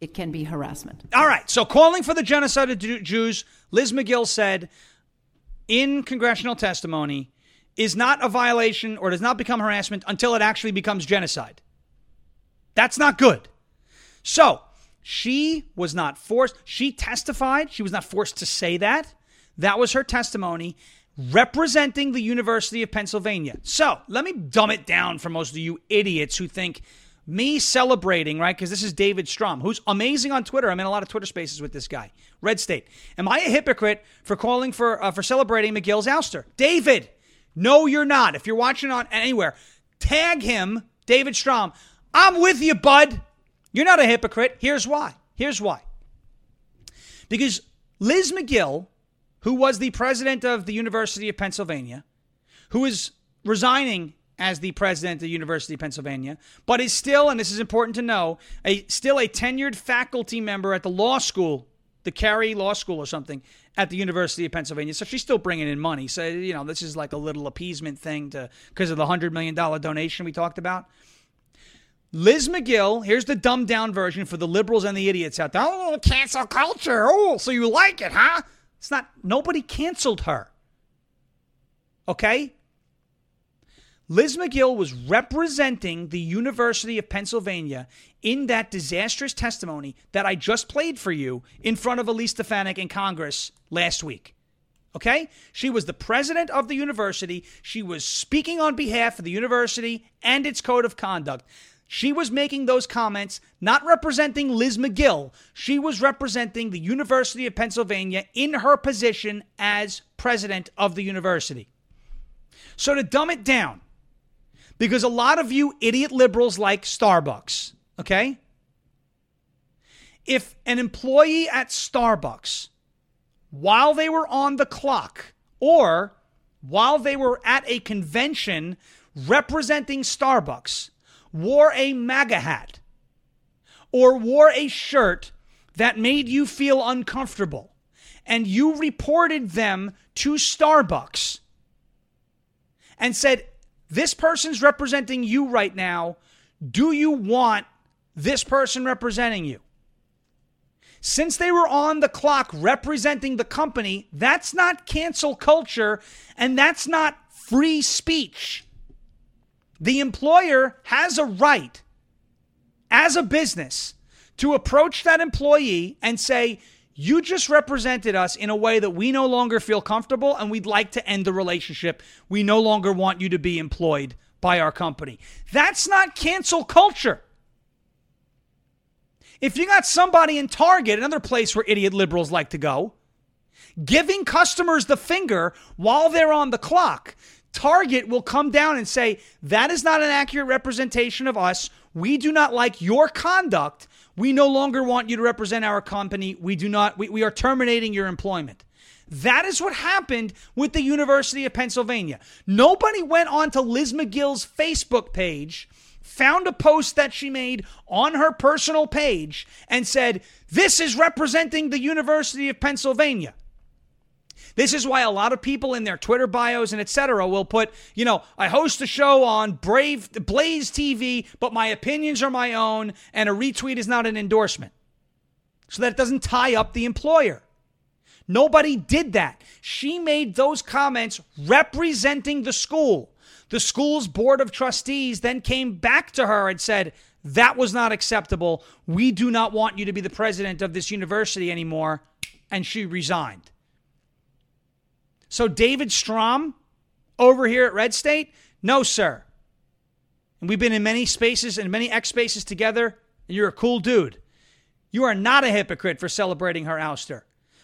it can be harassment. All right. So calling for the genocide of Jews, Liz Magill said in congressional testimony is not a violation or does not become harassment until it actually becomes genocide. That's not good. So she was not forced. She testified. She was not forced to say that. That was her testimony representing the University of Pennsylvania. So let me dumb it down for most of you idiots who think me celebrating, right? Because this is David Strom, who's amazing on Twitter. I'm in a lot of Twitter spaces with this guy. Red State. Am I a hypocrite for calling for uh, for celebrating Magill's ouster? David, no, you're not. If you're watching on anywhere, tag him, David Strom. I'm with you, bud. You're not a hypocrite. Here's why. Here's why. Because Liz Magill, who was the president of the University of Pennsylvania, who is resigning as the president of the University of Pennsylvania, but is still, and this is important to know, a still a tenured faculty member at the law school, the Carey Law School or something at the University of Pennsylvania. So she's still bringing in money. So you know, this is like a little appeasement thing to because of the hundred million dollar donation we talked about. Liz Magill, here's the dumbed down version for the liberals and the idiots out there. Oh, cancel culture. Oh, so you like it, huh? It's not, nobody canceled her. Okay? Liz Magill was representing the University of Pennsylvania in that disastrous testimony that I just played for you in front of Elise Stefanik in Congress last week. Okay? She was the president of the university. She was speaking on behalf of the university and its code of conduct. She was making those comments, not representing Liz Magill. She was representing the University of Pennsylvania in her position as president of the university. So, to dumb it down, because a lot of you idiot liberals like Starbucks, okay? If an employee at Starbucks, while they were on the clock or while they were at a convention representing Starbucks, wore a MAGA hat or wore a shirt that made you feel uncomfortable, and you reported them to Starbucks and said, This person's representing you right now. Do you want this person representing you? Since they were on the clock representing the company, that's not cancel culture and that's not free speech. The employer has a right as a business to approach that employee and say, You just represented us in a way that we no longer feel comfortable and we'd like to end the relationship. We no longer want you to be employed by our company. That's not cancel culture. If you got somebody in Target, another place where idiot liberals like to go, giving customers the finger while they're on the clock, Target will come down and say, That is not an accurate representation of us. We do not like your conduct. We no longer want you to represent our company. We do not, we, we are terminating your employment. That is what happened with the University of Pennsylvania. Nobody went on to Liz Magill's Facebook page, found a post that she made on her personal page, and said, This is representing the University of Pennsylvania. This is why a lot of people in their Twitter bios and etc. will put, you know, I host a show on Brave Blaze TV, but my opinions are my own, and a retweet is not an endorsement. So that it doesn't tie up the employer. Nobody did that. She made those comments representing the school. The school's board of trustees then came back to her and said, That was not acceptable. We do not want you to be the president of this university anymore. And she resigned. So, David Strom over here at Red State, no, sir. And we've been in many spaces and many X spaces together, and you're a cool dude. You are not a hypocrite for celebrating her ouster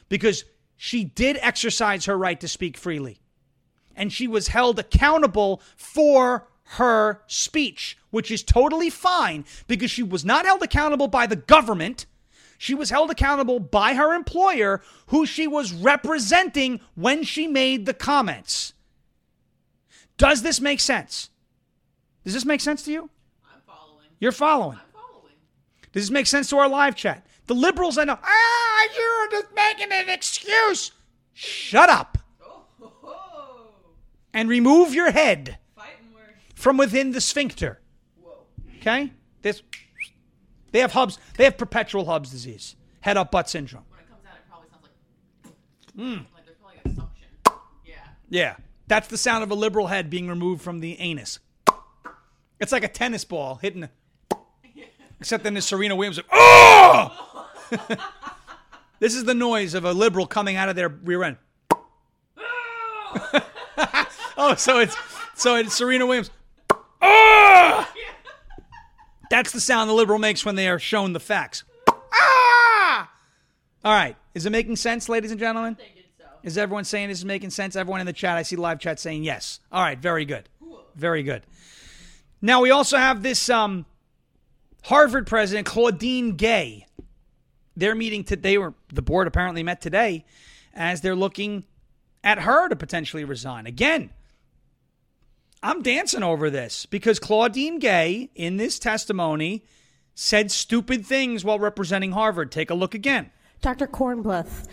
because she did exercise her right to speak freely. And she was held accountable for her speech, which is totally fine because she was not held accountable by the government. She was held accountable by her employer, who she was representing when she made the comments. Does this make sense? Does this make sense to you? I'm following. You're following. I'm following. Does this make sense to our live chat? The liberals I know, ah, you're just making an excuse. Shut up. Oh, and remove your head from within the sphincter. Okay? This they have hubs, they have perpetual Hubs disease, head up butt syndrome. When it comes out, it probably sounds like. Hmm. Like there's probably a suction. Yeah. Yeah. That's the sound of a liberal head being removed from the anus. It's like a tennis ball hitting. [laughs] Except then there's Serena Williams. Like, oh! this is the noise of a liberal coming out of their rear end. [laughs] [laughs] oh, so it's so it's Serena Williams. Oh! That's the sound the liberal makes when they are shown the facts. Ah! All right. Is it making sense, ladies and gentlemen? Is everyone saying this is making sense? Everyone in the chat, I see live chat saying yes. All right, very good. Very good. Now we also have this um, Harvard president, Claudine Gay. They're meeting today, or the board apparently met today, as they're looking at her to potentially resign. Again, I'm dancing over this because Claudine Gay, in this testimony, said stupid things while representing Harvard. Take a look again. Dr. Kornbluth,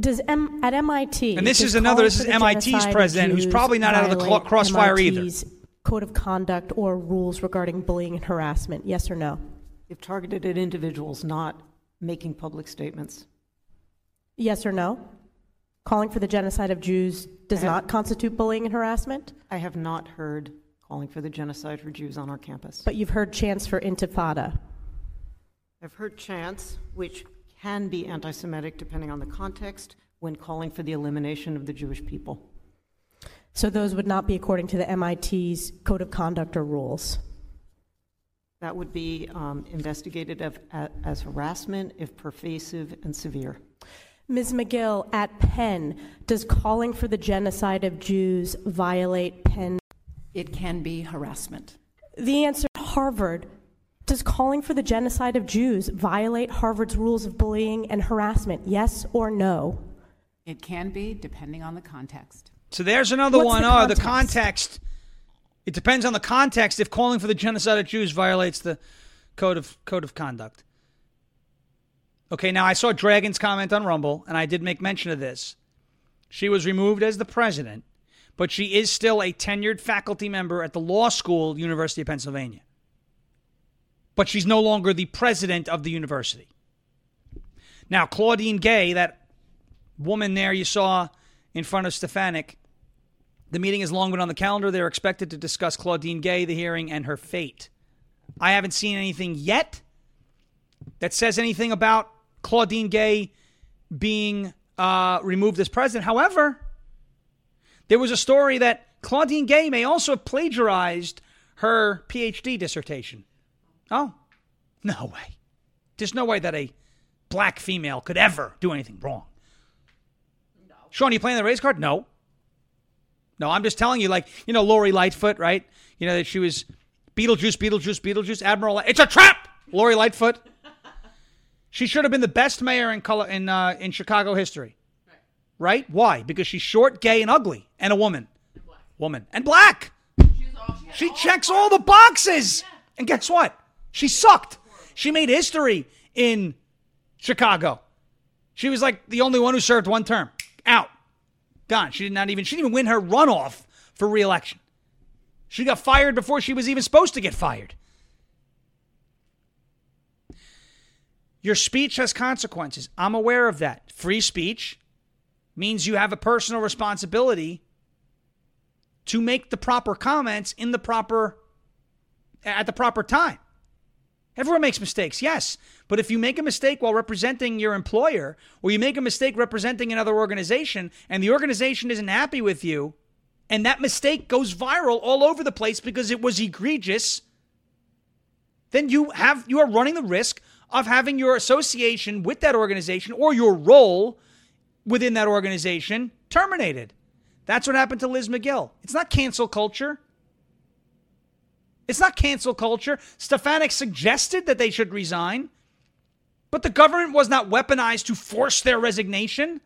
does M- at MIT And this is another- this is MIT's president, who's probably not out of the cl- violate crossfire either. MIT's Code of conduct or rules regarding bullying and harassment? Yes or no? If targeted at individuals not making public statements. Yes or no? Calling for the genocide of Jews does not constitute bullying and harassment, I have not heard calling for the genocide for Jews on our campus. but you've heard chants for intifada. I've heard chants, which can be anti Semitic depending on the context, when calling for the elimination of the Jewish people. So those would not be according to the MIT's Code of Conduct or rules. That would be um, investigated of, a- as harassment if pervasive and severe. Ms. Magill, at Penn, does calling for the genocide of Jews violate Penn? It can be harassment. The answer, Harvard. Does calling for the genocide of Jews violate Harvard's rules of bullying and harassment? Yes or no? It can be, depending on the context. So there's another What's one. the oh, the context? context. It depends on the context if calling for the genocide of Jews violates the code of code of conduct. Okay, now I saw Dragon's comment on Rumble, and I did make mention of this. She was removed as the president, but she is still a tenured faculty member at the law school, University of Pennsylvania. But she's no longer the president of the university. Now, Claudine Gay, that woman there you saw in front of Stefanik, the meeting has long been on the calendar. They're expected to discuss Claudine Gay, the hearing, and her fate. I haven't seen anything yet that says anything about Claudine Gay being uh, removed as president. However, there was a story that Claudine Gay may also have plagiarized her PhD dissertation. Oh, no way. There's no way that a black female could ever do anything wrong. Sean, you playing the race card? No. No, I'm just telling you, like, you know, Lori Lightfoot, right? You know, that she was Beetlejuice, Beetlejuice, Beetlejuice, Admiral. It's a trap! Lori Lightfoot. She should have been the best mayor in color in uh, in Chicago history. Right? Why? Because she's short, gay, and ugly, and a woman. Woman. And black. She all, checks all the boxes. And guess what? She sucked. She made history in Chicago. She was like the only one who served one term. Out. Gone. She did not even she didn't even win her runoff for reelection. She got fired before she was even supposed to get fired. Your speech has consequences. I'm aware of that. Free speech means you have a personal responsibility to make the proper comments in the proper at the proper time. Everyone makes mistakes, yes. But if you make a mistake while representing your employer, or you make a mistake representing another organization, and the organization isn't happy with you, and that mistake goes viral all over the place because it was egregious, then you have you are running the risk of having your association with that organization or your role within that organization terminated. That's what happened to Liz Magill. It's not cancel culture. It's not cancel culture. Stefanik suggested that they should resign, but the government was not weaponized to force their resignation.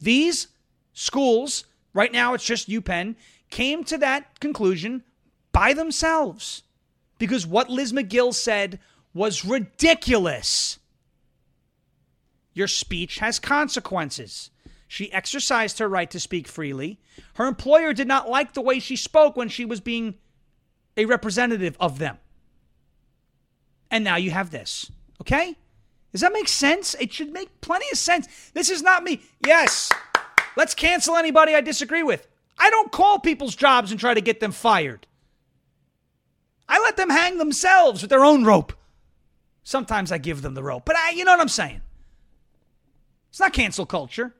These schools, right now it's just UPenn, came to that conclusion by themselves because what Liz Magill said was ridiculous. Your speech has consequences. She exercised her right to speak freely. Her employer did not like the way she spoke when she was being a representative of them. And now you have this. Okay? Does that make sense? It should make plenty of sense. This is not me. Yes, let's cancel anybody I disagree with. I don't call people's jobs and try to get them fired. I let them hang themselves with their own rope. Sometimes I give them the rope, but I, you know what I'm saying. It's not cancel culture.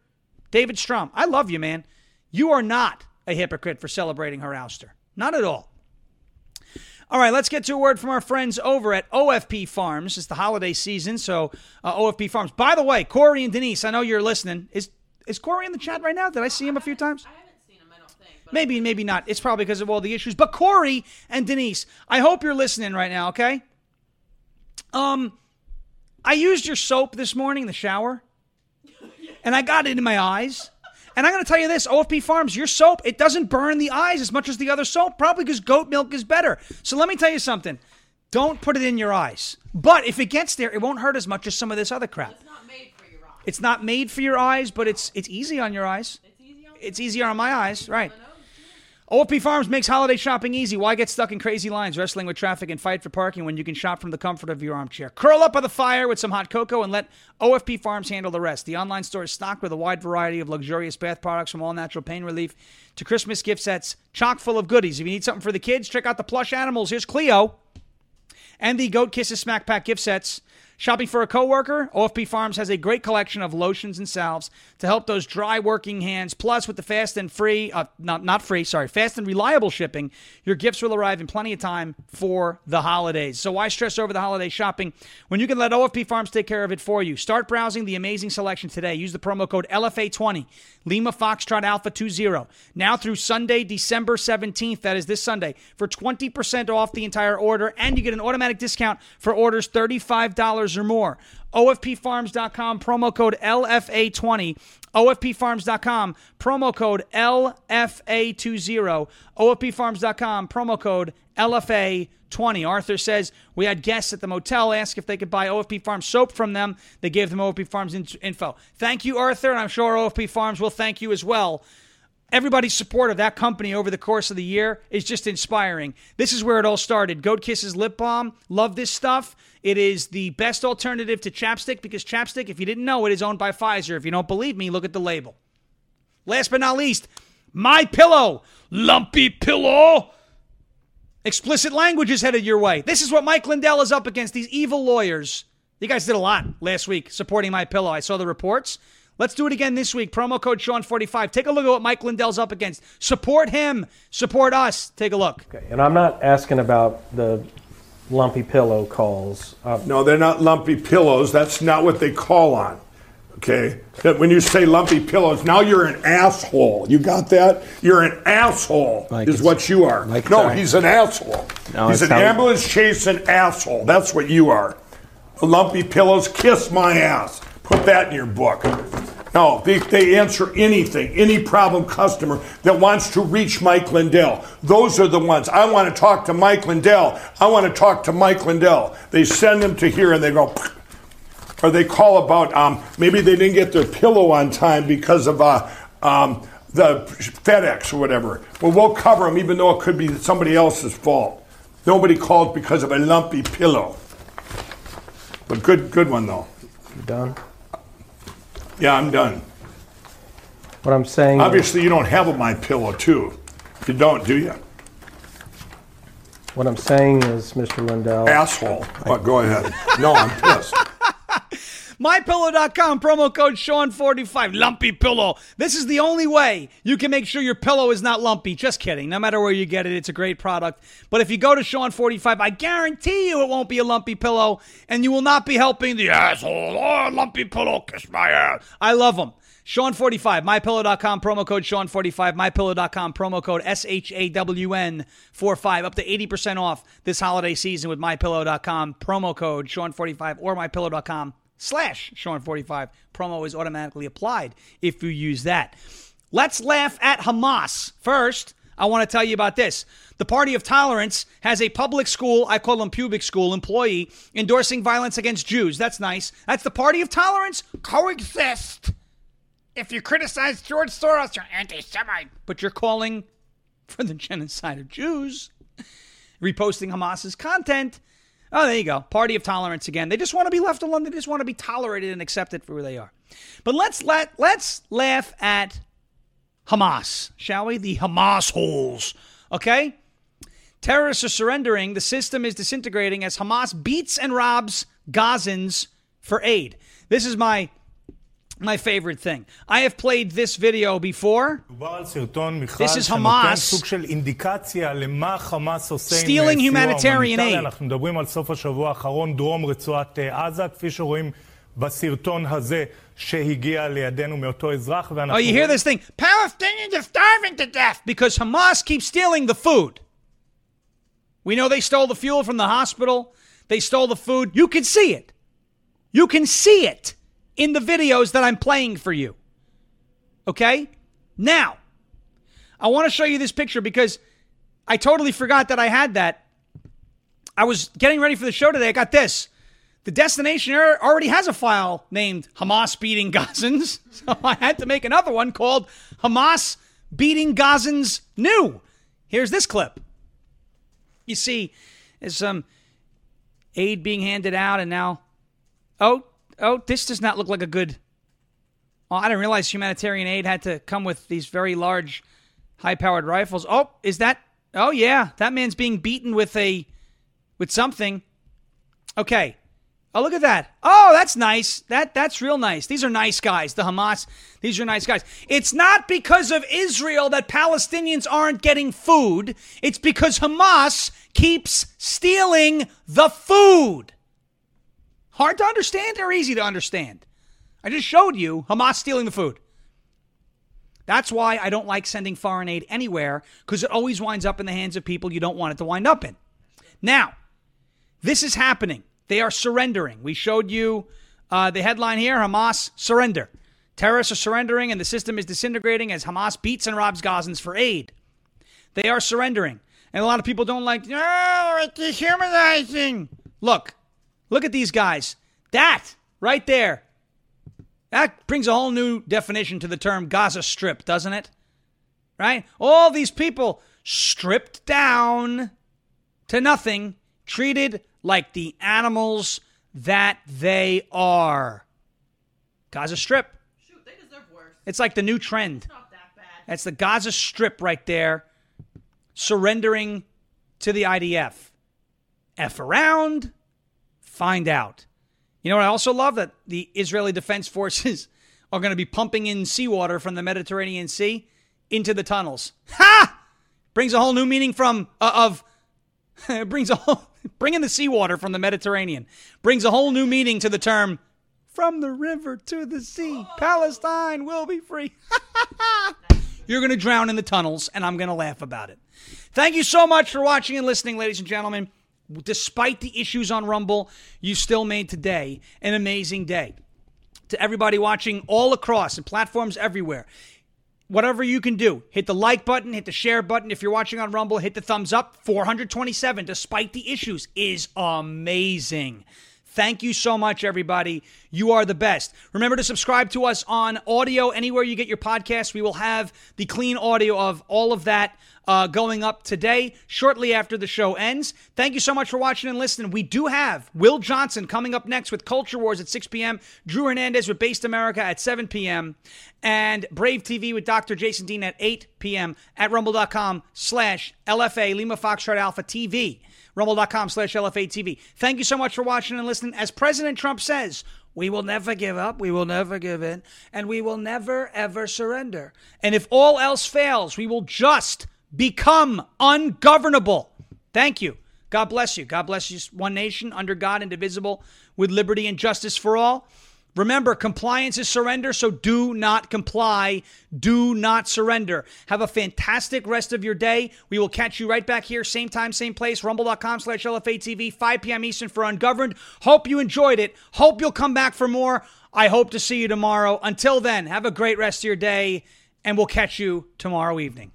David Strom, I love you, man. You are not a hypocrite for celebrating her ouster. Not at all. All right, let's get to a word from our friends over at OFP Farms. It's the holiday season, so uh, OFP Farms. By the way, Corey and Denise, I know you're listening. Is is Corey in the chat right now? Did I see him a few times? I haven't seen him, I don't think. Maybe, maybe not. It's probably because of all the issues. But Corey and Denise, I hope you're listening right now, okay? Um, I used your soap this morning in the shower, and I got it in my eyes. And I'm going to tell you this OFP Farms, your soap, it doesn't burn the eyes as much as the other soap, probably because goat milk is better. So let me tell you something. Don't put it in your eyes. But if it gets there, it won't hurt as much as some of this other crap. it's not made for your eyes. It's not made for your eyes, but it's it's easy on your eyes. It's easy on It's easier on my eyes, right? OFP Farms makes holiday shopping easy. Why get stuck in crazy lines, wrestling with traffic, and fight for parking when you can shop from the comfort of your armchair? Curl up by the fire with some hot cocoa and let OFP Farms handle the rest. The online store is stocked with a wide variety of luxurious bath products from all natural pain relief to Christmas gift sets, chock full of goodies. If you need something for the kids, check out the plush animals. Here's Cleo and the Goat Kisses Smack Pack gift sets. Shopping for a coworker? OFP Farms has a great collection of lotions and salves to help those dry working hands. Plus, with the fast and free, uh, not not free, sorry, fast and reliable shipping, your gifts will arrive in plenty of time for the holidays. So why stress over the holiday shopping when you can let OFP Farms take care of it for you? Start browsing the amazing selection today. Use the promo code LFA20, Lima Foxtrot Alpha 20. Now through Sunday, December 17th, that is this Sunday, for 20% off the entire order, and you get an automatic discount for orders $35 or more. OFPFarms.com, promo code LFA20. OFPFarms.com, promo code LFA20. OFPFarms.com, promo code LFA20. Arthur says, We had guests at the motel ask if they could buy OFP Farms soap from them. They gave them OFP Farms in- info. Thank you, Arthur, and I'm sure OFP Farms will thank you as well everybody's support of that company over the course of the year is just inspiring. This is where it all started. Goat Kisses lip balm. Love this stuff. It is the best alternative to chapstick because chapstick, if you didn't know, it is owned by Pfizer. If you don't believe me, look at the label. Last but not least, My Pillow, lumpy pillow. Explicit language is headed your way. This is what Mike Lindell is up against. These evil lawyers. You guys did a lot last week supporting My Pillow. I saw the reports. Let's do it again this week. Promo code Shawn45. Take a look at what Mike Lindell's up against. Support him. Support us. Take a look. Okay, and I'm not asking about the lumpy pillow calls. Uh, No, they're not lumpy pillows. That's not what they call on. Okay? That when you say lumpy pillows, now you're an asshole. You got that? You're an asshole, Like is what you are. like no, it's- he's an asshole. No, he's an ambulance chasing asshole. That's what you are. Lumpy pillows, kiss my ass. Put that in your book. No, they, they answer anything, any problem customer that wants to reach Mike Lindell. Those are the ones. I want to talk to Mike Lindell. I want to talk to Mike Lindell. They send them to here and they go, [clears throat] or they call about um, maybe they didn't get their pillow on time because of uh, um, the FedEx or whatever. Well, we'll cover them even though it could be somebody else's fault. Nobody called because of a lumpy pillow. But good, good one though. done? Yeah, I'm done. What I'm saying. is- Obviously, you don't have a my pillow too. You don't, do you? what I'm saying is, Mr. Lindell. Asshole. What? Go ahead. No, I'm pissed. MyPillow.com, promo code Shawn45, lumpy pillow. This is the only way you can make sure your pillow is not lumpy. Just kidding. No matter where you get it, it's a great product. But if you go to Shawn45, I guarantee you it won't be a lumpy pillow, and you will not be helping the asshole. Oh, lumpy pillow, kiss my ass. I love them. Shawn45, mypillow.com, promo code Shawn45, mypillow.com, promo code S-H-A-W-N-45, up to 80% off this holiday season with mypillow.com, promo code Shawn45, or mypillow.com slash Shawn45. Promo is automatically applied if you use that. Let's laugh at Hamas. First, I want to tell you about this. The Party of Tolerance has a public school, I call them pubic school, employee endorsing violence against Jews. That's nice. That's the Party of Tolerance. Coexist. If you criticize George Soros, you're anti-Semite. But you're calling for the genocide of Jews, reposting Hamas's content. Oh, there you go. Party of tolerance again. They just want to be left alone. They just want to be tolerated and accepted for who they are. But let's let let's laugh at Hamas, shall we? The Hamas holes. Okay? Terrorists are surrendering. The system is disintegrating as Hamas beats and robs Gazans for aid. This is my my favorite thing. I have played this video before. This is Hamas stealing humanitarian aid. אנחנו מדברים על סוף השבוע האחרון, דרום רצועת עזה, כפי שרואים בסרטון הזה שהגיע לידינו מאותו אזרח. Oh, you hear this thing? Palestinians are starving to death because Hamas keeps stealing the food. We know they stole the fuel from the hospital. They stole the food. You can see it. You can see it in the videos that I'm playing for you. Okay? Now, I want to show you this picture because I totally forgot that I had that. I was getting ready for the show today. I got this. The destination er, already has a file named Hamas beating Gazans. [laughs] So I had to make another one called Hamas beating Gazans new. Here's this clip. You see, there's some aid being handed out, and now, oh, oh, this does not look like a good. Oh, I didn't realize humanitarian aid had to come with these very large, high-powered rifles. Oh, is that? Oh, yeah, that man's being beaten with a, with something. Okay. Oh, look at that. Oh, that's nice. That that's real nice. These are nice guys. The Hamas, these are nice guys. It's not because of Israel that Palestinians aren't getting food. It's because Hamas keeps stealing the food. Hard to understand or easy to understand? I just showed you Hamas stealing the food. That's why I don't like sending foreign aid anywhere because it always winds up in the hands of people you don't want it to wind up in. Now, this is happening. They are surrendering. We showed you uh, the headline here Hamas surrender. Terrorists are surrendering and the system is disintegrating as Hamas beats and robs Gazans for aid. They are surrendering. And a lot of people don't like, no, it's dehumanizing. Look, look at these guys. That right there. That brings a whole new definition to the term Gaza Strip, doesn't it? Right? All these people stripped down to nothing, treated like the animals that they are. Gaza Strip. Shoot, they deserve worse. It's like the new trend. Not that bad. That's the Gaza Strip right there, surrendering to the IDF. F around, find out. You know what I also love? That the Israeli Defense [laughs] Forces are going to be pumping in seawater from the Mediterranean Sea into the tunnels. Ha! Brings a whole new meaning from uh, of [laughs] brings a whole [laughs] bringing the seawater from the Mediterranean brings a whole new meaning to the term from the river to the sea. Palestine will be free. You're going to drown in the tunnels, and I'm going to laugh about it. Thank you so much for watching and listening, ladies and gentlemen. Despite the issues on Rumble, you still made today an amazing day. To everybody watching all across and platforms everywhere, whatever you can do, hit the like button, hit the share button. If you're watching on Rumble, hit the thumbs up. 427, despite the issues, is amazing. Thank you so much, everybody. You are the best. Remember to subscribe to us on audio anywhere you get your podcasts. We will have the clean audio of all of that uh, going up today, shortly after the show ends. Thank you so much for watching and listening. We do have Will Johnson coming up next with Culture Wars at 6 p.m., Drew Hernandez with Based America at 7 p.m., and Brave TV with Dr. Jason Dean at 8 p.m. at rumble.com slash LFA Lima Foxtrot Alpha TV rumble.com slash LFA TV. Thank you so much for watching and listening. As President Trump says, we will never give up, we will never give in, and we will never, ever surrender. And if all else fails, we will just become ungovernable. Thank you. God bless you. God bless you. One nation under God, indivisible, with liberty and justice for all. Remember, compliance is surrender, so do not comply. Do not surrender. Have a fantastic rest of your day. We will catch you right back here, same time, same place, rumble.com slash LFA TV, 5 p.m. Eastern for Ungoverned. Hope you enjoyed it. Hope you'll come back for more. I hope to see you tomorrow. Until then, have a great rest of your day, and we'll catch you tomorrow evening.